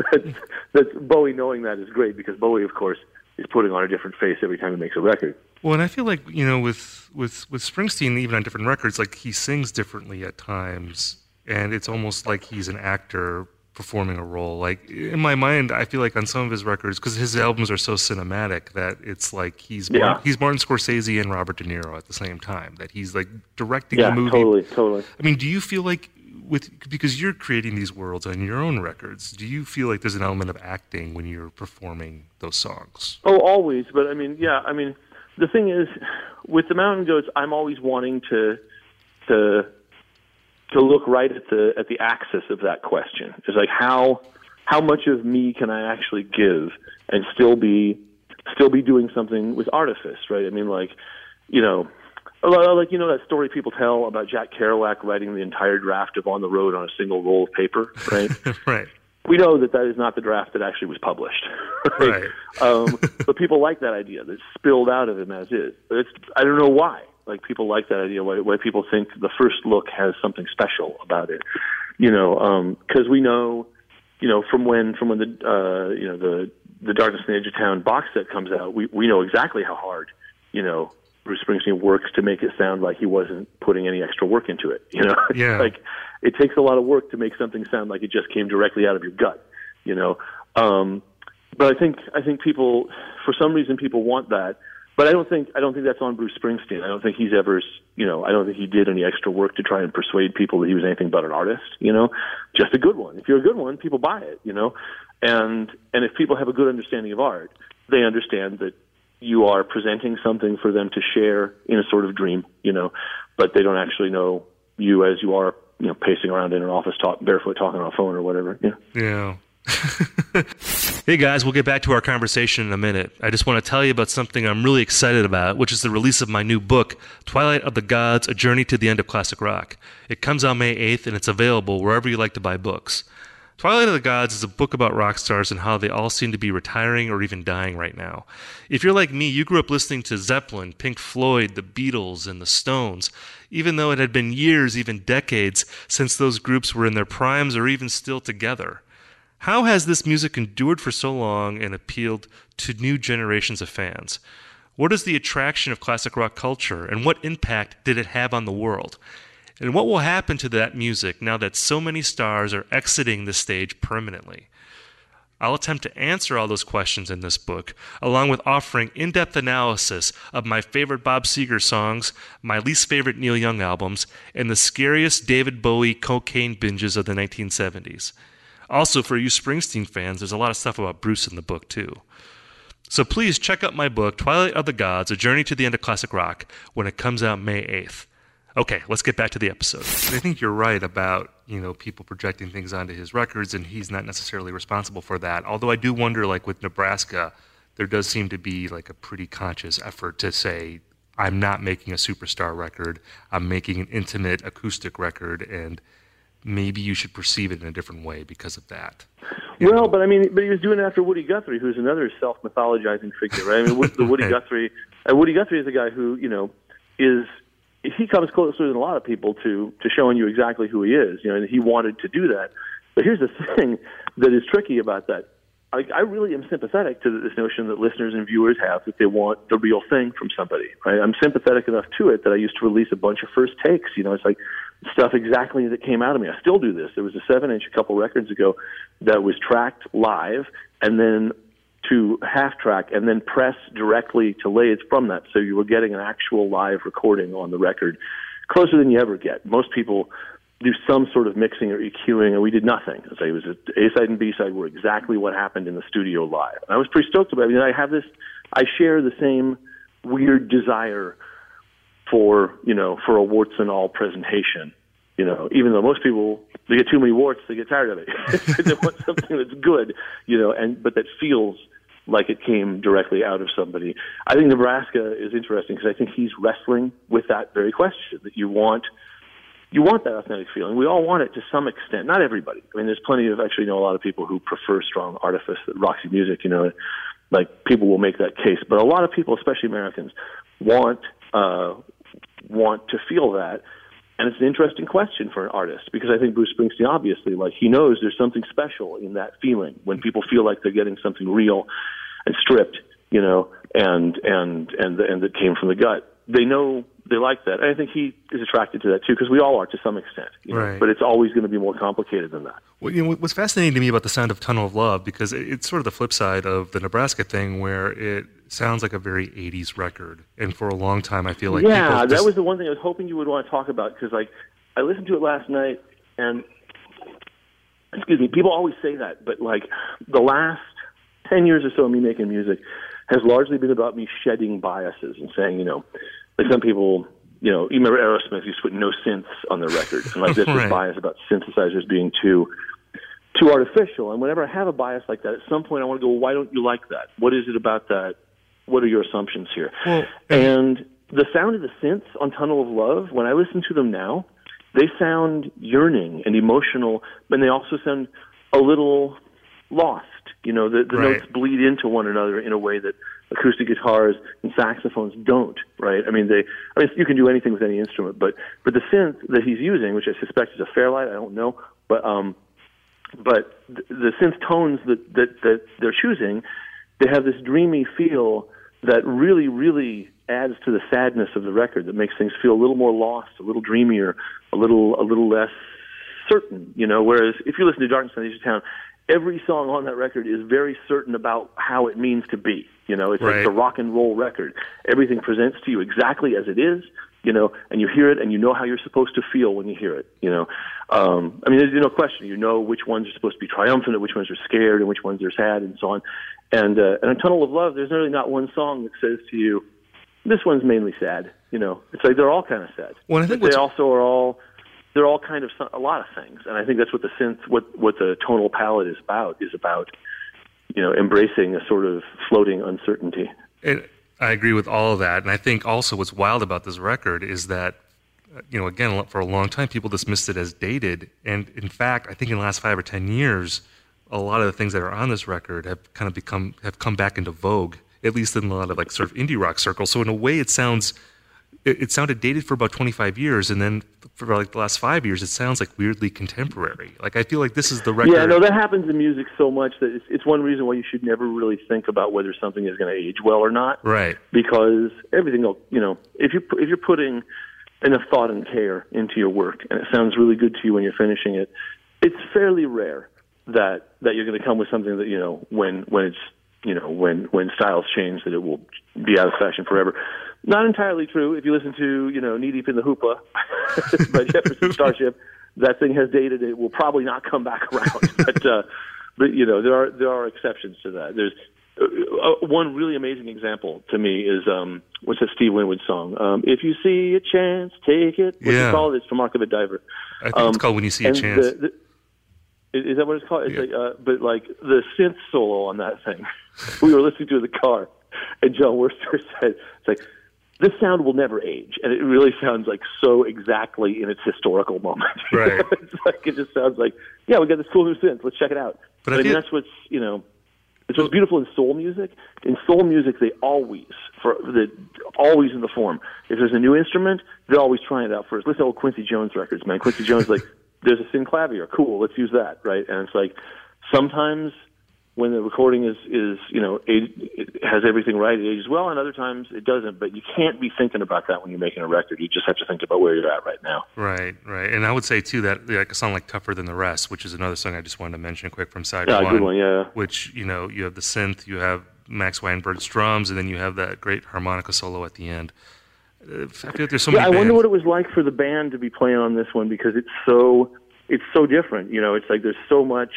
Speaker 2: [laughs] that's, that's Bowie knowing that is great because Bowie, of course, is putting on a different face every time he makes a record.
Speaker 1: Well, and I feel like you know, with with with Springsteen, even on different records, like he sings differently at times, and it's almost like he's an actor performing a role. Like in my mind, I feel like on some of his records, because his albums are so cinematic, that it's like he's yeah. Martin, he's Martin Scorsese and Robert De Niro at the same time. That he's like directing
Speaker 2: yeah,
Speaker 1: the movie.
Speaker 2: totally, totally.
Speaker 1: I mean, do you feel like with because you're creating these worlds on your own records, do you feel like there's an element of acting when you're performing those songs?
Speaker 2: Oh, always. But I mean, yeah. I mean, the thing is, with the Mountain Goats, I'm always wanting to to to look right at the at the axis of that question. It's like how how much of me can I actually give and still be still be doing something with artifice, right? I mean, like you know like you know that story people tell about Jack Kerouac writing the entire draft of On the Road on a single roll of paper, right? [laughs]
Speaker 1: right.
Speaker 2: We know that that is not the draft that actually was published, [laughs]
Speaker 1: right? right.
Speaker 2: um, [laughs] but people like that idea that spilled out of him as is. It's I don't know why. Like people like that idea. Why, why people think the first look has something special about it, you know? Because um, we know, you know, from when from when the uh, you know the the Darkness and the Edge of Town box set comes out, we we know exactly how hard you know Bruce Springsteen works to make it sound like he wasn't putting any extra work into it. You know, [laughs]
Speaker 1: yeah.
Speaker 2: like it takes a lot of work to make something sound like it just came directly out of your gut. You know, um, but I think I think people, for some reason, people want that. But I don't think I don't think that's on Bruce Springsteen. I don't think he's ever, you know, I don't think he did any extra work to try and persuade people that he was anything but an artist. You know, just a good one. If you're a good one, people buy it. You know, and and if people have a good understanding of art, they understand that you are presenting something for them to share in a sort of dream, you know, but they don't actually know you as you are, you know, pacing around in an office, talk barefoot, talking on a phone or whatever. Yeah.
Speaker 1: Yeah. [laughs] hey guys, we'll get back to our conversation in a minute. I just want to tell you about something I'm really excited about, which is the release of my new book, Twilight of the Gods A Journey to the End of Classic Rock. It comes out May 8th and it's available wherever you like to buy books. Twilight of the Gods is a book about rock stars and how they all seem to be retiring or even dying right now. If you're like me, you grew up listening to Zeppelin, Pink Floyd, the Beatles, and the Stones, even though it had been years, even decades, since those groups were in their primes or even still together. How has this music endured for so long and appealed to new generations of fans? What is the attraction of classic rock culture, and what impact did it have on the world? And what will happen to that music now that so many stars are exiting the stage permanently? I'll attempt to answer all those questions in this book, along with offering in depth analysis of my favorite Bob Seger songs, my least favorite Neil Young albums, and the scariest David Bowie cocaine binges of the 1970s. Also, for you Springsteen fans, there's a lot of stuff about Bruce in the book, too. So please check out my book, Twilight of the Gods A Journey to the End of Classic Rock, when it comes out May 8th. Okay, let's get back to the episode. I think you're right about, you know, people projecting things onto his records, and he's not necessarily responsible for that. Although I do wonder, like with Nebraska, there does seem to be like a pretty conscious effort to say, I'm not making a superstar record, I'm making an intimate acoustic record, and maybe you should perceive it in a different way because of that.
Speaker 2: well, know? but I mean, but he was doing it after Woody Guthrie, who's another self-mythologizing figure, right? I mean, the Woody [laughs] Guthrie, and Woody Guthrie is a guy who, you know, is he comes closer than a lot of people to to showing you exactly who he is. You know, and he wanted to do that. But here's the [laughs] thing that is tricky about that. I, I really am sympathetic to this notion that listeners and viewers have that they want the real thing from somebody. Right? I'm sympathetic enough to it that I used to release a bunch of first takes. You know, it's like stuff exactly that came out of me. I still do this. There was a seven inch a couple records ago that was tracked live and then to half track and then press directly to lathe from that. So you were getting an actual live recording on the record closer than you ever get. Most people do some sort of mixing or EQing, and we did nothing. So it was A side and B side were exactly what happened in the studio live. And I was pretty stoked about it. I mean, I have this, I share the same weird desire for, you know, for a warts and all presentation. You know, even though most people they get too many warts, they get tired of it. [laughs] they want something that's good, you know, and but that feels like it came directly out of somebody. I think Nebraska is interesting because I think he's wrestling with that very question that you want you want that authentic feeling. We all want it to some extent. Not everybody. I mean, there's plenty of actually know a lot of people who prefer strong artifice, Roxy music. You know, like people will make that case, but a lot of people, especially Americans, want uh, want to feel that. And it's an interesting question for an artist because I think Bruce Springsteen, obviously, like he knows there's something special in that feeling when people feel like they're getting something real and stripped, you know, and and and and that came from the gut. They know they like that. And I think he is attracted to that too because we all are to some extent. You know?
Speaker 1: right.
Speaker 2: But it's always going to be more complicated than that.
Speaker 1: Well, you know, what's fascinating to me about the sound of Tunnel of Love because it's sort of the flip side of the Nebraska thing where it sounds like a very 80s record. And for a long time, I feel like
Speaker 2: yeah,
Speaker 1: just...
Speaker 2: that was the one thing I was hoping you would want to talk about because like I listened to it last night and excuse me, people always say that, but like the last 10 years or so of me making music has largely been about me shedding biases and saying, you know, like some people, you know, you remember Aerosmith used to put no synths on their record, and like [laughs] this right. bias about synthesizers being too too artificial. And whenever I have a bias like that, at some point I want to go, well, why don't you like that? What is it about that? What are your assumptions here? Well, and the sound of the synths on Tunnel of Love, when I listen to them now, they sound yearning and emotional, but they also sound a little lost. You know, the, the right. notes bleed into one another in a way that acoustic guitars and saxophones don't, right? I mean, they, I mean, you can do anything with any instrument, but, but the synth that he's using, which I suspect is a Fairlight, I don't know, but, um, but the, the synth tones that, that, that they're choosing, they have this dreamy feel that really, really adds to the sadness of the record that makes things feel a little more lost, a little dreamier, a little, a little less certain, you know, whereas if you listen to Darkness on the Edge of Town, every song on that record is very certain about how it means to be. You know, it's right. like a rock and roll record. Everything presents to you exactly as it is, you know, and you hear it and you know how you're supposed to feel when you hear it, you know. Um, I mean, there's no question. You know which ones are supposed to be triumphant and which ones are scared and which ones are sad and so on. And, uh, and a Tunnel of Love, there's really not one song that says to you, this one's mainly sad. You know, it's like they're all kind of sad.
Speaker 1: Well, I think
Speaker 2: they also are all they're all kind of a lot of things, and I think that's what the synth, what what the tonal palette is about, is about, you know, embracing a sort of floating uncertainty.
Speaker 1: And I agree with all of that, and I think also what's wild about this record is that, you know, again, for a long time people dismissed it as dated, and in fact, I think in the last five or ten years, a lot of the things that are on this record have kind of become have come back into vogue, at least in a lot of like sort of indie rock circles. So in a way, it sounds it, it, sounded dated for about 25 years, and then for like the last five years, it sounds like weirdly contemporary. Like I feel like this is the record.
Speaker 2: Yeah, no, that happens in music so much that it's, it's one reason why you should never really think about whether something is going to age well or not.
Speaker 1: Right.
Speaker 2: Because everything, will, you know, if you if you're putting enough thought and care into your work, and it sounds really good to you when you're finishing it, it's fairly rare that that you're going to come with something that you know when when it's you know when when styles change that it will be out of fashion forever. Not entirely true. If you listen to, you know, Knee Deep in the Hoopla [laughs] by Jefferson Starship, that thing has dated. It will probably not come back around. [laughs] but, uh, but you know, there are there are exceptions to that. There's uh, uh, one really amazing example to me is um, what's that Steve Winwood song? Um, if you see a chance, take it. What's
Speaker 1: yeah.
Speaker 2: it called? It's from Arc of a Diver.
Speaker 1: I think um, it's called When You See a Chance.
Speaker 2: The, the, is that what it's called? It's yeah. like, uh, but like the synth solo on that thing, [laughs] we were listening to in the car, and Jon Wurster [laughs] said, "It's like this sound will never age, and it really sounds like so exactly in its historical moment. [laughs]
Speaker 1: Right.
Speaker 2: it's like it just sounds like, yeah, we got this cool new synth. Let's check it out.
Speaker 1: But,
Speaker 2: but I, mean, that's what's you know, it's what's beautiful in soul music. In soul music, they always for the always in the form. If there's a new instrument, they're always trying it out first. Listen to old Quincy Jones records, man. Quincy Jones like, there's a synclavier, cool, let's use that, right? And it's like sometimes when the recording is is you know it, it has everything right, it ages well, and other times it doesn't. But you can't be thinking about that when you're making a record. You just have to think about where you're at right now.
Speaker 1: Right, right. And I would say too that like a song like "Tougher Than the Rest," which is another song I just wanted to mention quick from side
Speaker 2: yeah,
Speaker 1: one.
Speaker 2: good one, yeah.
Speaker 1: Which you know you have the synth, you have Max Weinberg's drums, and then you have that great harmonica solo at the end. Uh, I feel like there's so
Speaker 2: yeah,
Speaker 1: many.
Speaker 2: I
Speaker 1: bands.
Speaker 2: wonder what it was like for the band to be playing on this one because it's so it's so different. You know, it's like there's so much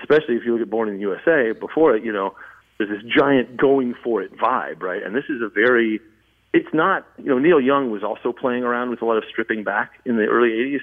Speaker 2: especially if you look at Born in the USA, before it, you know, there's this giant going for it vibe, right? And this is a very, it's not, you know, Neil Young was also playing around with a lot of stripping back in the early 80s.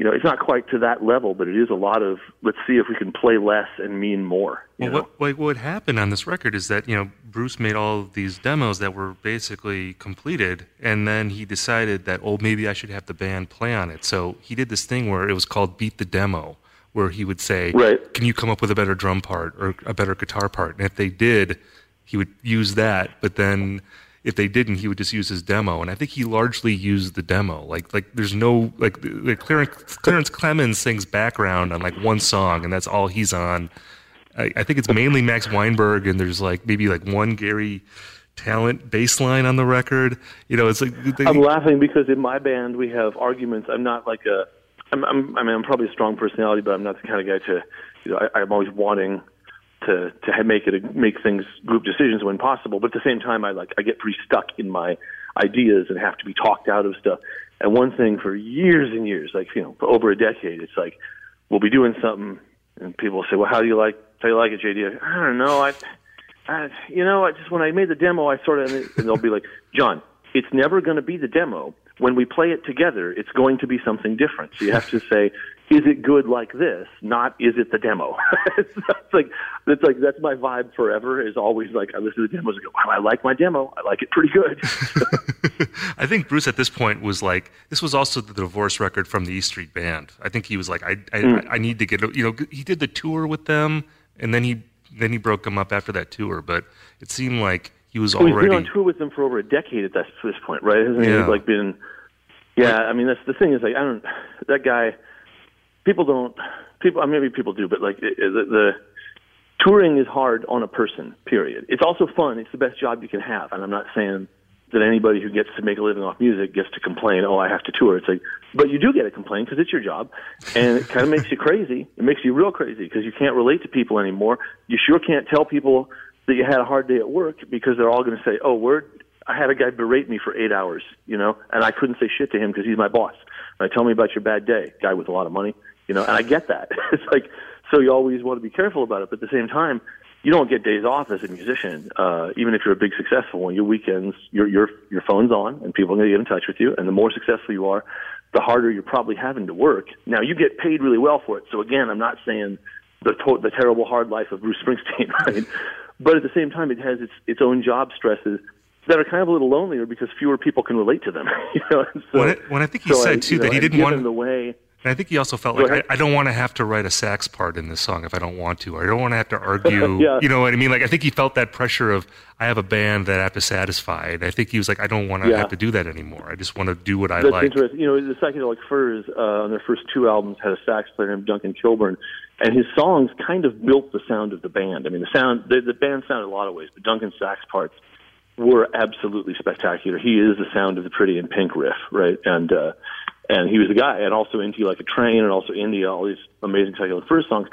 Speaker 2: You know, it's not quite to that level, but it is a lot of let's see if we can play less and mean more.
Speaker 1: well, what, what what happened on this record is that you know Bruce made all of these demos that were basically completed, and then he decided that oh maybe I should have the band play on it. So he did this thing where it was called Beat the Demo, where he would say,
Speaker 2: right.
Speaker 1: "Can you come up with a better drum part or a better guitar part?" And if they did, he would use that. But then if they didn't, he would just use his demo. And I think he largely used the demo. Like like there's no like, like Clarence, Clarence Clemons sings background on like one song, and that's all he's on. I, I think it's mainly Max Weinberg, and there's like maybe like one Garry Tallent bass line on the record. You know, it's like
Speaker 2: they, I'm laughing because in my band we have arguments. I'm not like a I'm, I'm, I mean, I'm probably a strong personality, but I'm not the kind of guy to, you know, I, I'm always wanting to to make it make things group decisions when possible. But at the same time, I like I get pretty stuck in my ideas and have to be talked out of stuff. And one thing for years and years, like you know, for over a decade, it's like we'll be doing something, and people say, "Well, how do you like how do you like it, JD?" I don't know. I, I you know, I just when I made the demo, I sort of and they'll be like, "John, it's never going to be the demo." when we play it together, it's going to be something different. So you have to say, is it good like this? Not is it the demo? [laughs] it's like it's like that's my vibe forever. Is always like I listen to the demos and go, wow, I like my demo. I like it pretty good. [laughs]
Speaker 1: I think Bruce at this point was like, this was also the divorce record from the E Street Band. I think he was like, I I, mm. I need to get you know he did the tour with them, and then he then he broke them up after that tour. But it seemed like he was already.
Speaker 2: He's been on tour with them for over a decade at this, this point, right? Hasn't yeah. he like been? Yeah, I mean that's the thing is like I don't that guy. People don't people. Maybe people do, but like the, the touring is hard on a person. Period. It's also fun. It's the best job you can have, and I'm not saying that anybody who gets to make a living off music gets to complain. Oh, I have to tour. It's like, but you do get to complain because it's your job, and it kind of makes you crazy. It makes you real crazy because you can't relate to people anymore. You sure can't tell people that you had a hard day at work because they're all going to say, "Oh, word." I had a guy berate me for eight hours, you know, and I couldn't say shit to him because he's my boss. Right, tell me about your bad day, guy with a lot of money, you know, and I get that. [laughs] it's like so you always want to be careful about it, but at the same time, you don't get days off as a musician, uh, even if you're a big successful one. Your weekends, your your your phone's on, and people are going to get in touch with you. And the more successful you are, the harder you're probably having to work. Now you get paid really well for it. So again, I'm not saying the to- the terrible hard life of Bruce Springsteen, [laughs] right? But at the same time, it has its its own job stresses that are kind of a little lonelier because fewer people can relate to them. [laughs] you know, so,
Speaker 1: when, I, when I think he
Speaker 2: so
Speaker 1: said
Speaker 2: I,
Speaker 1: too
Speaker 2: you know,
Speaker 1: that he didn't want
Speaker 2: the way.
Speaker 1: And I think he also felt like I. I don't want to have to write a sax part in this song if I don't want to, or I don't want to have to [laughs] argue.
Speaker 2: Yeah.
Speaker 1: You know what I mean? Like I think he felt that pressure of I have a band that I have to satisfy, and I think he was like, I don't want to
Speaker 2: Yeah.
Speaker 1: have to do that anymore. I just want to do what I
Speaker 2: That's
Speaker 1: like.
Speaker 2: interesting. You know, the Psychedelic Furs uh, on their first two albums had a sax player named Duncan Kilburn, and his songs kind of built the sound of the band. I mean, the sound the, the band sounded a lot of ways, but Duncan's sax parts were absolutely spectacular. He is the sound of the Pretty in Pink riff, right? And uh, and he was the guy, and also into like a train, and also India, all these amazing Psychedelic Furs songs.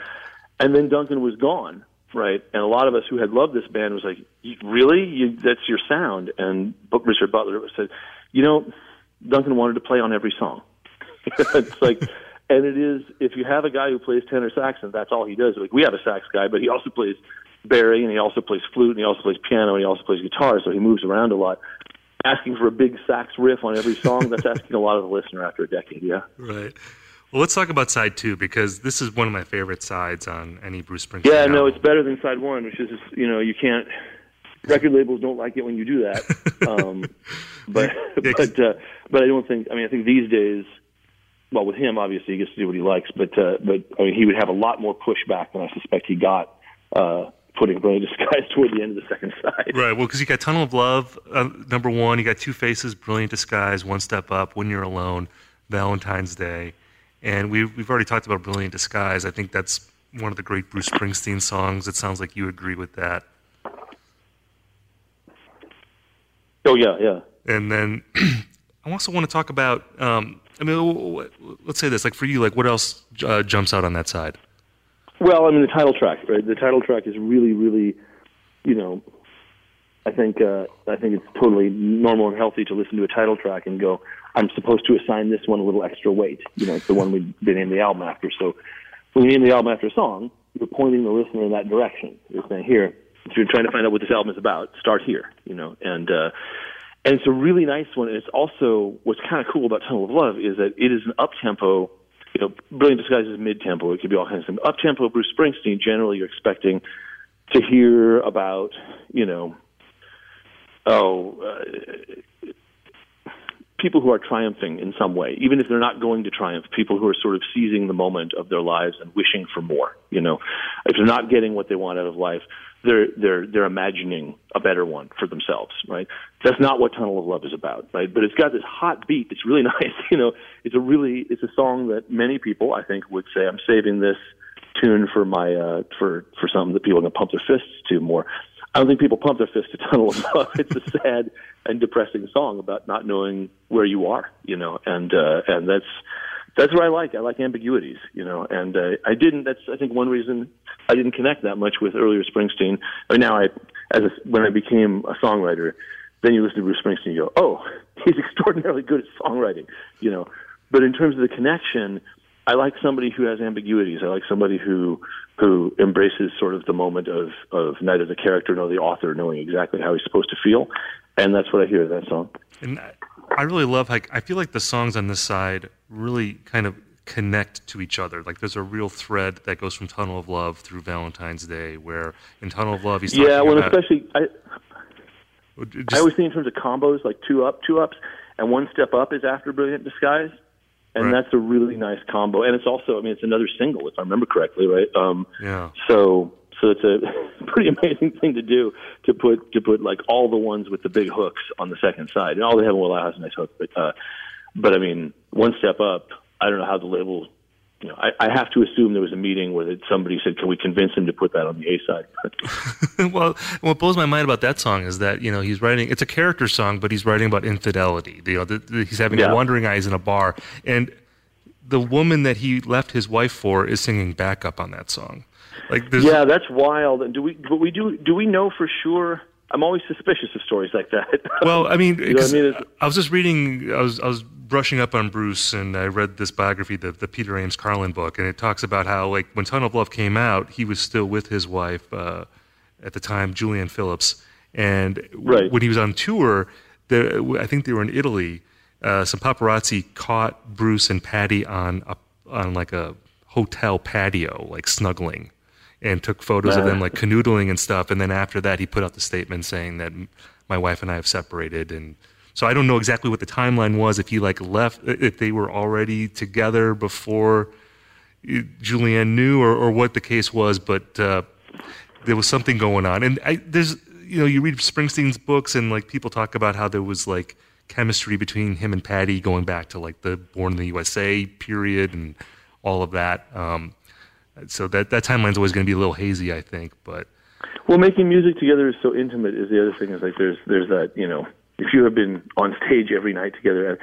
Speaker 2: And then Duncan was gone, right? And a lot of us who had loved this band was like, "Really? You, that's your sound?" And Richard Butler said, "You know, Duncan wanted to play on every song." [laughs] it's like, and it is if you have a guy who plays tenor sax and that's all he does. Like we have a sax guy, but he also plays bari and he also plays flute and he also plays piano and he also plays guitar, so he moves around a lot. Asking for a big sax riff on every song, that's [laughs] asking a lot of the listener after a decade, yeah.
Speaker 1: Right. Well, let's talk about side two because this is one of my favorite sides on any Bruce Springsteen.
Speaker 2: Yeah, no, it's better than side one, which is just, you know you can't. Record labels don't like it when you do that, [laughs] um, but [laughs]
Speaker 1: Yeah,
Speaker 2: but uh, but I don't think. I mean, I think these days, well, with him obviously he gets to do what he likes, but uh, but I mean he would have a lot more pushback than I suspect he got uh, putting Brilliant Disguise [laughs] toward the end of the second side.
Speaker 1: Right. Well, because you got Tunnel of Love, uh, number one. You got Two Faces, Brilliant Disguise, One Step Up, When You're Alone, Valentine's Day, and we've we've already talked about Brilliant Disguise. I think that's one of the great Bruce Springsteen songs. It sounds like you agree with that.
Speaker 2: Oh yeah, yeah.
Speaker 1: And then [clears throat] I also want to talk about. Um, I mean, let's say this. Like for you, like what else uh, jumps out on that side?
Speaker 2: Well, I mean the title track, right? The title track is really, really, you know, I think uh, I think it's totally normal and healthy to listen to a title track and go, I'm supposed to assign this one a little extra weight. You know, it's the one we they named the album after. So when you name the album after a song, you're pointing the listener in that direction. You're saying, here, if you're trying to find out what this album is about, start here. You know, and uh, and it's a really nice one. And it's also what's kind of cool about Tunnel of Love is that it is an up tempo. You know, Brilliant Disguise is mid tempo. It could be all kinds of things. Up tempo, Bruce Springsteen. Generally, you're expecting to hear about, you know, oh, uh, people who are triumphing in some way, even if they're not going to triumph. People who are sort of seizing the moment of their lives and wishing for more. You know, if they're not getting what they want out of life, they're they're they're imagining a better one for themselves. Right? That's not what Tunnel of Love is about. Right? But it's got this hot beat. It's really [laughs] nice. You know, it's a really it's a song that many people I think would say I'm saving this tune for my uh, for for something that people can pump their fists to more. I don't think people pump their fists to [laughs] Tunnel of Love. It's a sad and depressing song about not knowing where you are, you know, and uh, and that's that's what I like. I like ambiguities, you know, and uh, I didn't. That's I think one reason I didn't connect that much with earlier Springsteen. I mean, now I as a, when I became a songwriter, then you listen to Bruce Springsteen, you go, oh, [laughs] he's extraordinarily good at songwriting, you know. But in terms of the connection, I like somebody who has ambiguities. I like somebody who who embraces sort of the moment of of neither the character nor the author knowing exactly how he's supposed to feel, and that's what I hear in that song.
Speaker 1: And I- really love like I feel like the songs on this side really kind of connect to each other. Like there's a real thread that goes from Tunnel of Love through Valentine's Day, where in Tunnel of Love he's
Speaker 2: Yeah, well,
Speaker 1: about
Speaker 2: especially I
Speaker 1: just,
Speaker 2: I always think in terms of combos, like two up, two ups, and one step up is after Brilliant Disguise, and
Speaker 1: Right.
Speaker 2: that's a really nice combo. And it's also, I mean, it's another single if I remember correctly, right? Um,
Speaker 1: yeah.
Speaker 2: So so it's a [laughs] pretty amazing thing to do to put to put like all the ones with the big hooks on the second side. And All That Heaven Will Allow has a nice hook, but uh, but I mean, one step up. I don't know how the label. You know, I, I have to assume there was a meeting where that somebody said, "Can we convince him to put that on the A side?" [laughs]
Speaker 1: well, what blows my mind about that song is that you know he's writing. It's a character song, but he's writing about infidelity. You know, the, the, he's having
Speaker 2: Yeah.
Speaker 1: wandering eyes in a bar, and the woman that he left his wife for is singing backup on that song. Like,
Speaker 2: yeah, that's wild. And do we? But we do. Do we know for sure? I'm always suspicious of stories like that. [laughs]
Speaker 1: Well, I mean,
Speaker 2: You know I mean?
Speaker 1: I was just reading. I was I was brushing up on Bruce, and I read this biography, the the Peter Ames Carlin book, and it talks about how like when Tunnel of Love came out, he was still with his wife uh, at the time, Julianne Phillips, and
Speaker 2: Right.
Speaker 1: when he was on tour, the, I think they were in Italy. uh, some paparazzi caught Bruce and Patti on a, on like a hotel patio, like snuggling, and took photos of them like canoodling and stuff. And then after that, he put out the statement saying that my wife and I have separated. And so I don't know exactly what the timeline was. If he like left, if they were already together before Julianne knew, or, or what the case was, but uh, there was something going on. And I, there's, you know, you read Springsteen's books, and like people talk about how there was like chemistry between him and Patti going back to like the Born in the USA period and all of that. Um, so that that timeline's always going to be a little hazy, I think. But
Speaker 2: well, making music together is so intimate. Is the other thing is like there's there's that you know if you have been on stage every night together.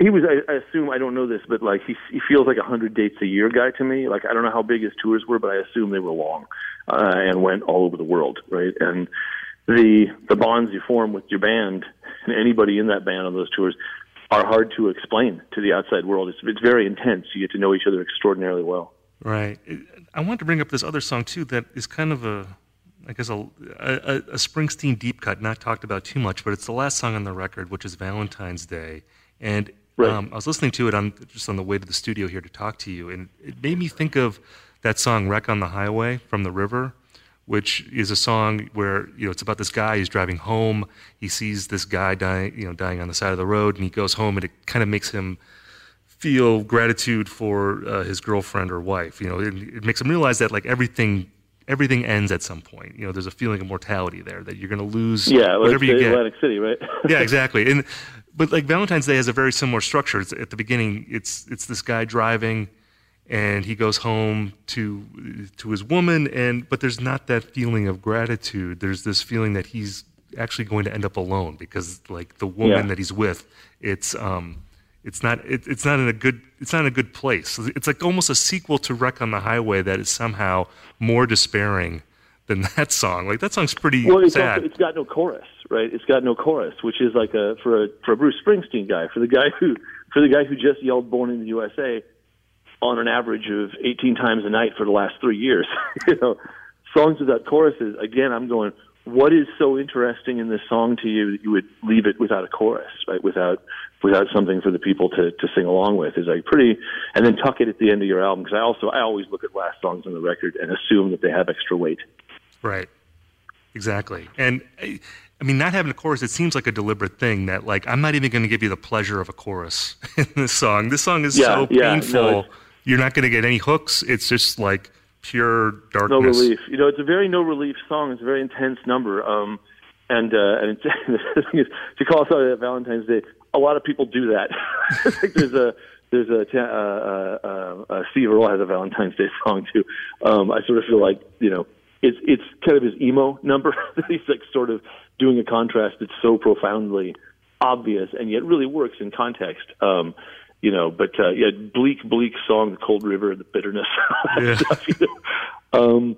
Speaker 2: He was, I, I assume, I don't know this, but like he, he feels like a hundred dates a year guy to me. Like I don't know how big his tours were, but I assume they were long uh, and went all over the world, right? And the the bonds you form with your band and anybody in that band on those tours are hard to explain to the outside world. It's it's very intense. You get to know each other extraordinarily well.
Speaker 1: Right. I want to bring up this other song too that is kind of a, I guess a, a, a Springsteen deep cut, not talked about too much, but it's the last song on the record, which is Valentine's Day, and right. um, I was listening to it on just on the way to the studio here to talk to you, and it made me think of that song "Wreck on the Highway" from The River, which is a song where you know it's about this guy He's driving home. He sees this guy dying, you know, dying on the side of the road, and he goes home, and it kind of makes him feel gratitude for uh, his girlfriend or wife. You know, it, it, makes him realize that like everything everything ends at some point. You know, there's a feeling of mortality there that you're going to lose
Speaker 2: yeah,
Speaker 1: whatever you get.
Speaker 2: Atlantic City, right? [laughs]
Speaker 1: yeah, [laughs] exactly. And but like Valentine's Day has a very similar structure. It's, at the beginning, it's it's this guy driving, and he goes home to to his woman, and but there's not that feeling of gratitude. There's this feeling that he's actually going to end up alone because like the woman yeah. that he's with, it's um it's not it, it's not in a good it's not in a good place. It's like almost a sequel to Wreck on the Highway that is somehow more despairing than [laughs] that song. Like that song's pretty
Speaker 2: well, it's
Speaker 1: sad.
Speaker 2: Also, it's got no chorus, right? It's got no chorus, which is like a for a for a Bruce Springsteen guy, for the guy who for the guy who just yelled "Born in the USA" on an average of 18 times a night for the last three years. [laughs] you know, songs without choruses. Again, I'm going what is so interesting in this song to you that you would leave it without a chorus, right? Without without something for the people to to sing along with is like pretty, and then tuck it at the end of your album because I also I always look at last songs on the record and assume that they have extra weight.
Speaker 1: Right. Exactly. And I mean, not having a chorus, it seems like a deliberate thing that, like, I'm not even going to give you the pleasure of a chorus [laughs] in this song. This song is
Speaker 2: yeah,
Speaker 1: so
Speaker 2: yeah,
Speaker 1: painful.
Speaker 2: No,
Speaker 1: You're not going to get any hooks. It's just like pure darkness.
Speaker 2: No relief. You know, it's a very no relief song. It's a very intense number. Um, and uh, and it's, [laughs] the thing is, to call us out Valentine's Day, a lot of people do that. [laughs] there's a there's a uh, uh, uh, uh, Steve Earle has a Valentine's Day song too. Um, I sort of feel like you know it's it's kind of his emo number [laughs] that he's like sort of doing a contrast that's so profoundly obvious and yet really works in context. Um, you know, but uh, yeah, bleak, bleak song, the cold river, the bitterness. [laughs]
Speaker 1: Yeah.
Speaker 2: stuff, you know? um,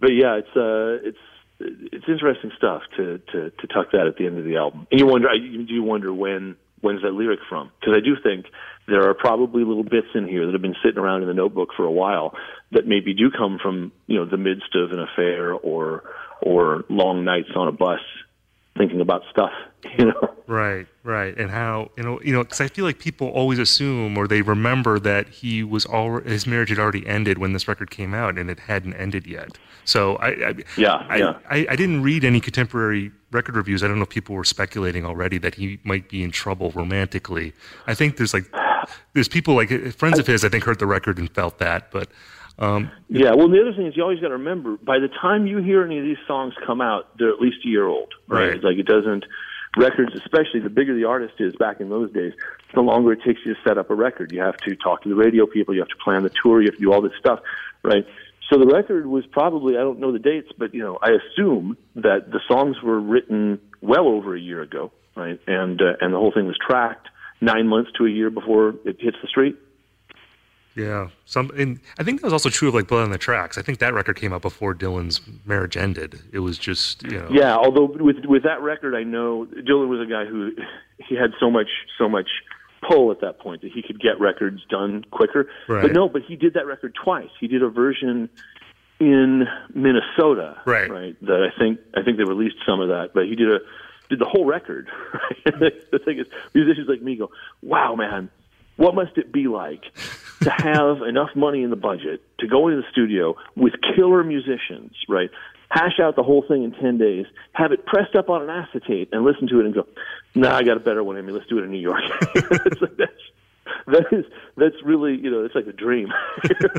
Speaker 2: but yeah, it's uh, it's it's interesting stuff to, to to tuck that at the end of the album. And you wonder, do you do wonder when when's that lyric from? Because I do think there are probably little bits in here that have been sitting around in the notebook for a while that maybe do come from you know the midst of an affair or or long nights on a bus thinking about stuff, [laughs] you know.
Speaker 1: Right, right, and how you know, you know, because I feel like people always assume or they remember that he was all his marriage had already ended when this record came out, and it hadn't ended yet. So I, I
Speaker 2: yeah,
Speaker 1: I,
Speaker 2: yeah.
Speaker 1: I, I didn't read any contemporary record reviews. I don't know if people were speculating already that he might be in trouble romantically. I think there's like there's people like friends of his I think heard the record and felt that, but um,
Speaker 2: yeah, well, the other thing is you always got to remember by the time you hear any of these songs come out, they're at least a year old, right?
Speaker 1: right.
Speaker 2: It's like it doesn't records, especially the bigger the artist is back in those days, the longer it takes you to set up a record. You have to talk to the radio people, you have to plan the tour, you have to do all this stuff, right? So the record was probably I don't know the dates, but you know I assume that the songs were written well over a year ago, right? And uh, and the whole thing was tracked nine months to a year before it hits the street.
Speaker 1: Yeah, some, and I think that was also true of like Blood on the Tracks. I think that record came out before Dylan's marriage ended. It was just, you know.
Speaker 2: Yeah, although with with that record, I know Dylan was a guy who he had so much so much pull at that point that he could get records done quicker.
Speaker 1: Right.
Speaker 2: But no, but he did that record twice. He did a version in Minnesota,
Speaker 1: right?
Speaker 2: Right. That I think I think they released some of that, but he did a did the whole record. [laughs] Right? the thing is, musicians like me go, "Wow, man, what must it be like to [laughs] have enough money in the budget to go into the studio with killer musicians, right? Hash out the whole thing in 10 days, have it pressed up on an acetate, and listen to it and go, nah, I got a better one in me. Let's do it in New York. [laughs] it's like that's, that is, that's really, you know, it's like a dream.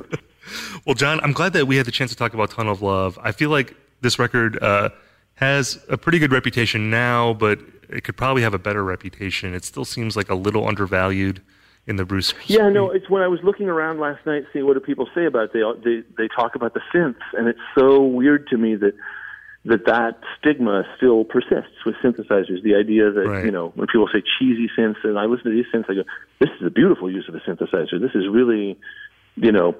Speaker 2: [laughs]
Speaker 1: well, John, I'm glad that we had the chance to talk about Tunnel of Love. I feel like this record uh, has a pretty good reputation now, but it could probably have a better reputation. It still seems like a little undervalued in the Bruce.
Speaker 2: Yeah, no, it's when I was looking around last night, seeing what do people say about it. They they they talk about the synths, and it's so weird to me that that that stigma still persists with synthesizers. The idea that right. you know when people say cheesy synths, and I listen to these synths, I go, "This is a beautiful use of a synthesizer. This is really, you know."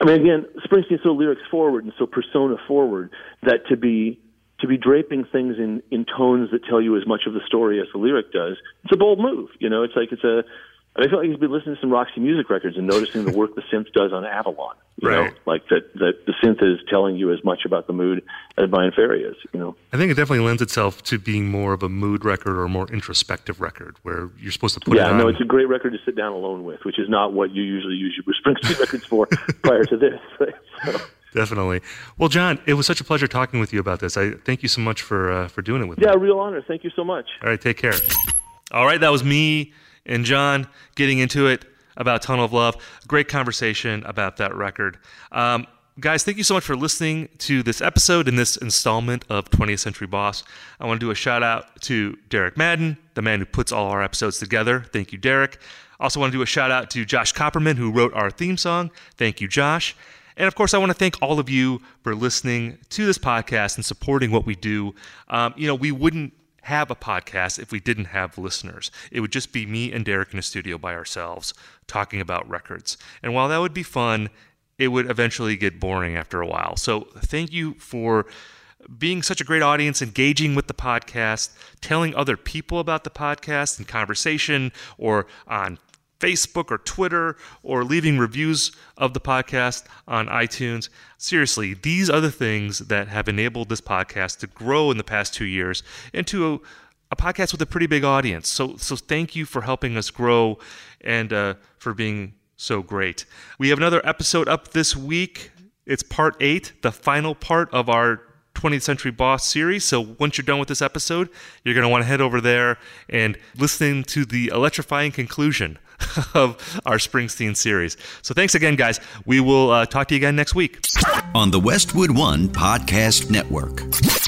Speaker 2: I mean, again, Springsteen's so lyrics forward and so persona forward that to be to be draping things in in tones that tell you as much of the story as the lyric does, it's a bold move. You know, it's like it's a I feel like he's been listening to some Roxy Music records and noticing the work the synth does on Avalon. You right. know, like that, that the synth is telling you as much about the mood as Bryan Ferry is, you know.
Speaker 1: I think it definitely lends itself to being more of a mood record or a more introspective record where you're supposed to put
Speaker 2: yeah,
Speaker 1: it on.
Speaker 2: no, it's a great record to sit down alone with, which is not what you usually use your Bruce Springsteen records for [laughs] prior to this. [laughs]
Speaker 1: so. Definitely. Well, John, it was such a pleasure talking with you about this. I thank you so much for uh, for doing it with
Speaker 2: yeah,
Speaker 1: me.
Speaker 2: Yeah, real honor. Thank you so much.
Speaker 1: All right, take care. All right, that was me and John getting into it about Tunnel of Love. Great conversation about that record. Um, guys, thank you so much for listening to this episode and this installment of 20th Century Boss. I want to do a shout out to Derek Madden, the man who puts all our episodes together. Thank you, Derek. Also, want to do a shout out to Josh Copperman, who wrote our theme song. Thank you, Josh. And of course, I want to thank all of you for listening to this podcast and supporting what we do. Um, you know, we wouldn't have a podcast if we didn't have listeners. It would just be me and Derek in a studio by ourselves talking about records. And while that would be fun, it would eventually get boring after a while. So thank you for being such a great audience, engaging with the podcast, telling other people about the podcast in conversation or on Facebook or Twitter or leaving reviews of the podcast on iTunes. Seriously, these are the things that have enabled this podcast to grow in the past two years into a, a podcast with a pretty big audience. So, so thank you for helping us grow and uh, for being so great. We have another episode up this week. It's part eight, the final part of our 20th Century Boss series. So once you're done with this episode, you're going to want to head over there and listen to the electrifying conclusion [laughs] of our Springsteen series. So thanks again, guys. We will uh, talk to you again next week.
Speaker 3: On the Westwood One Podcast Network.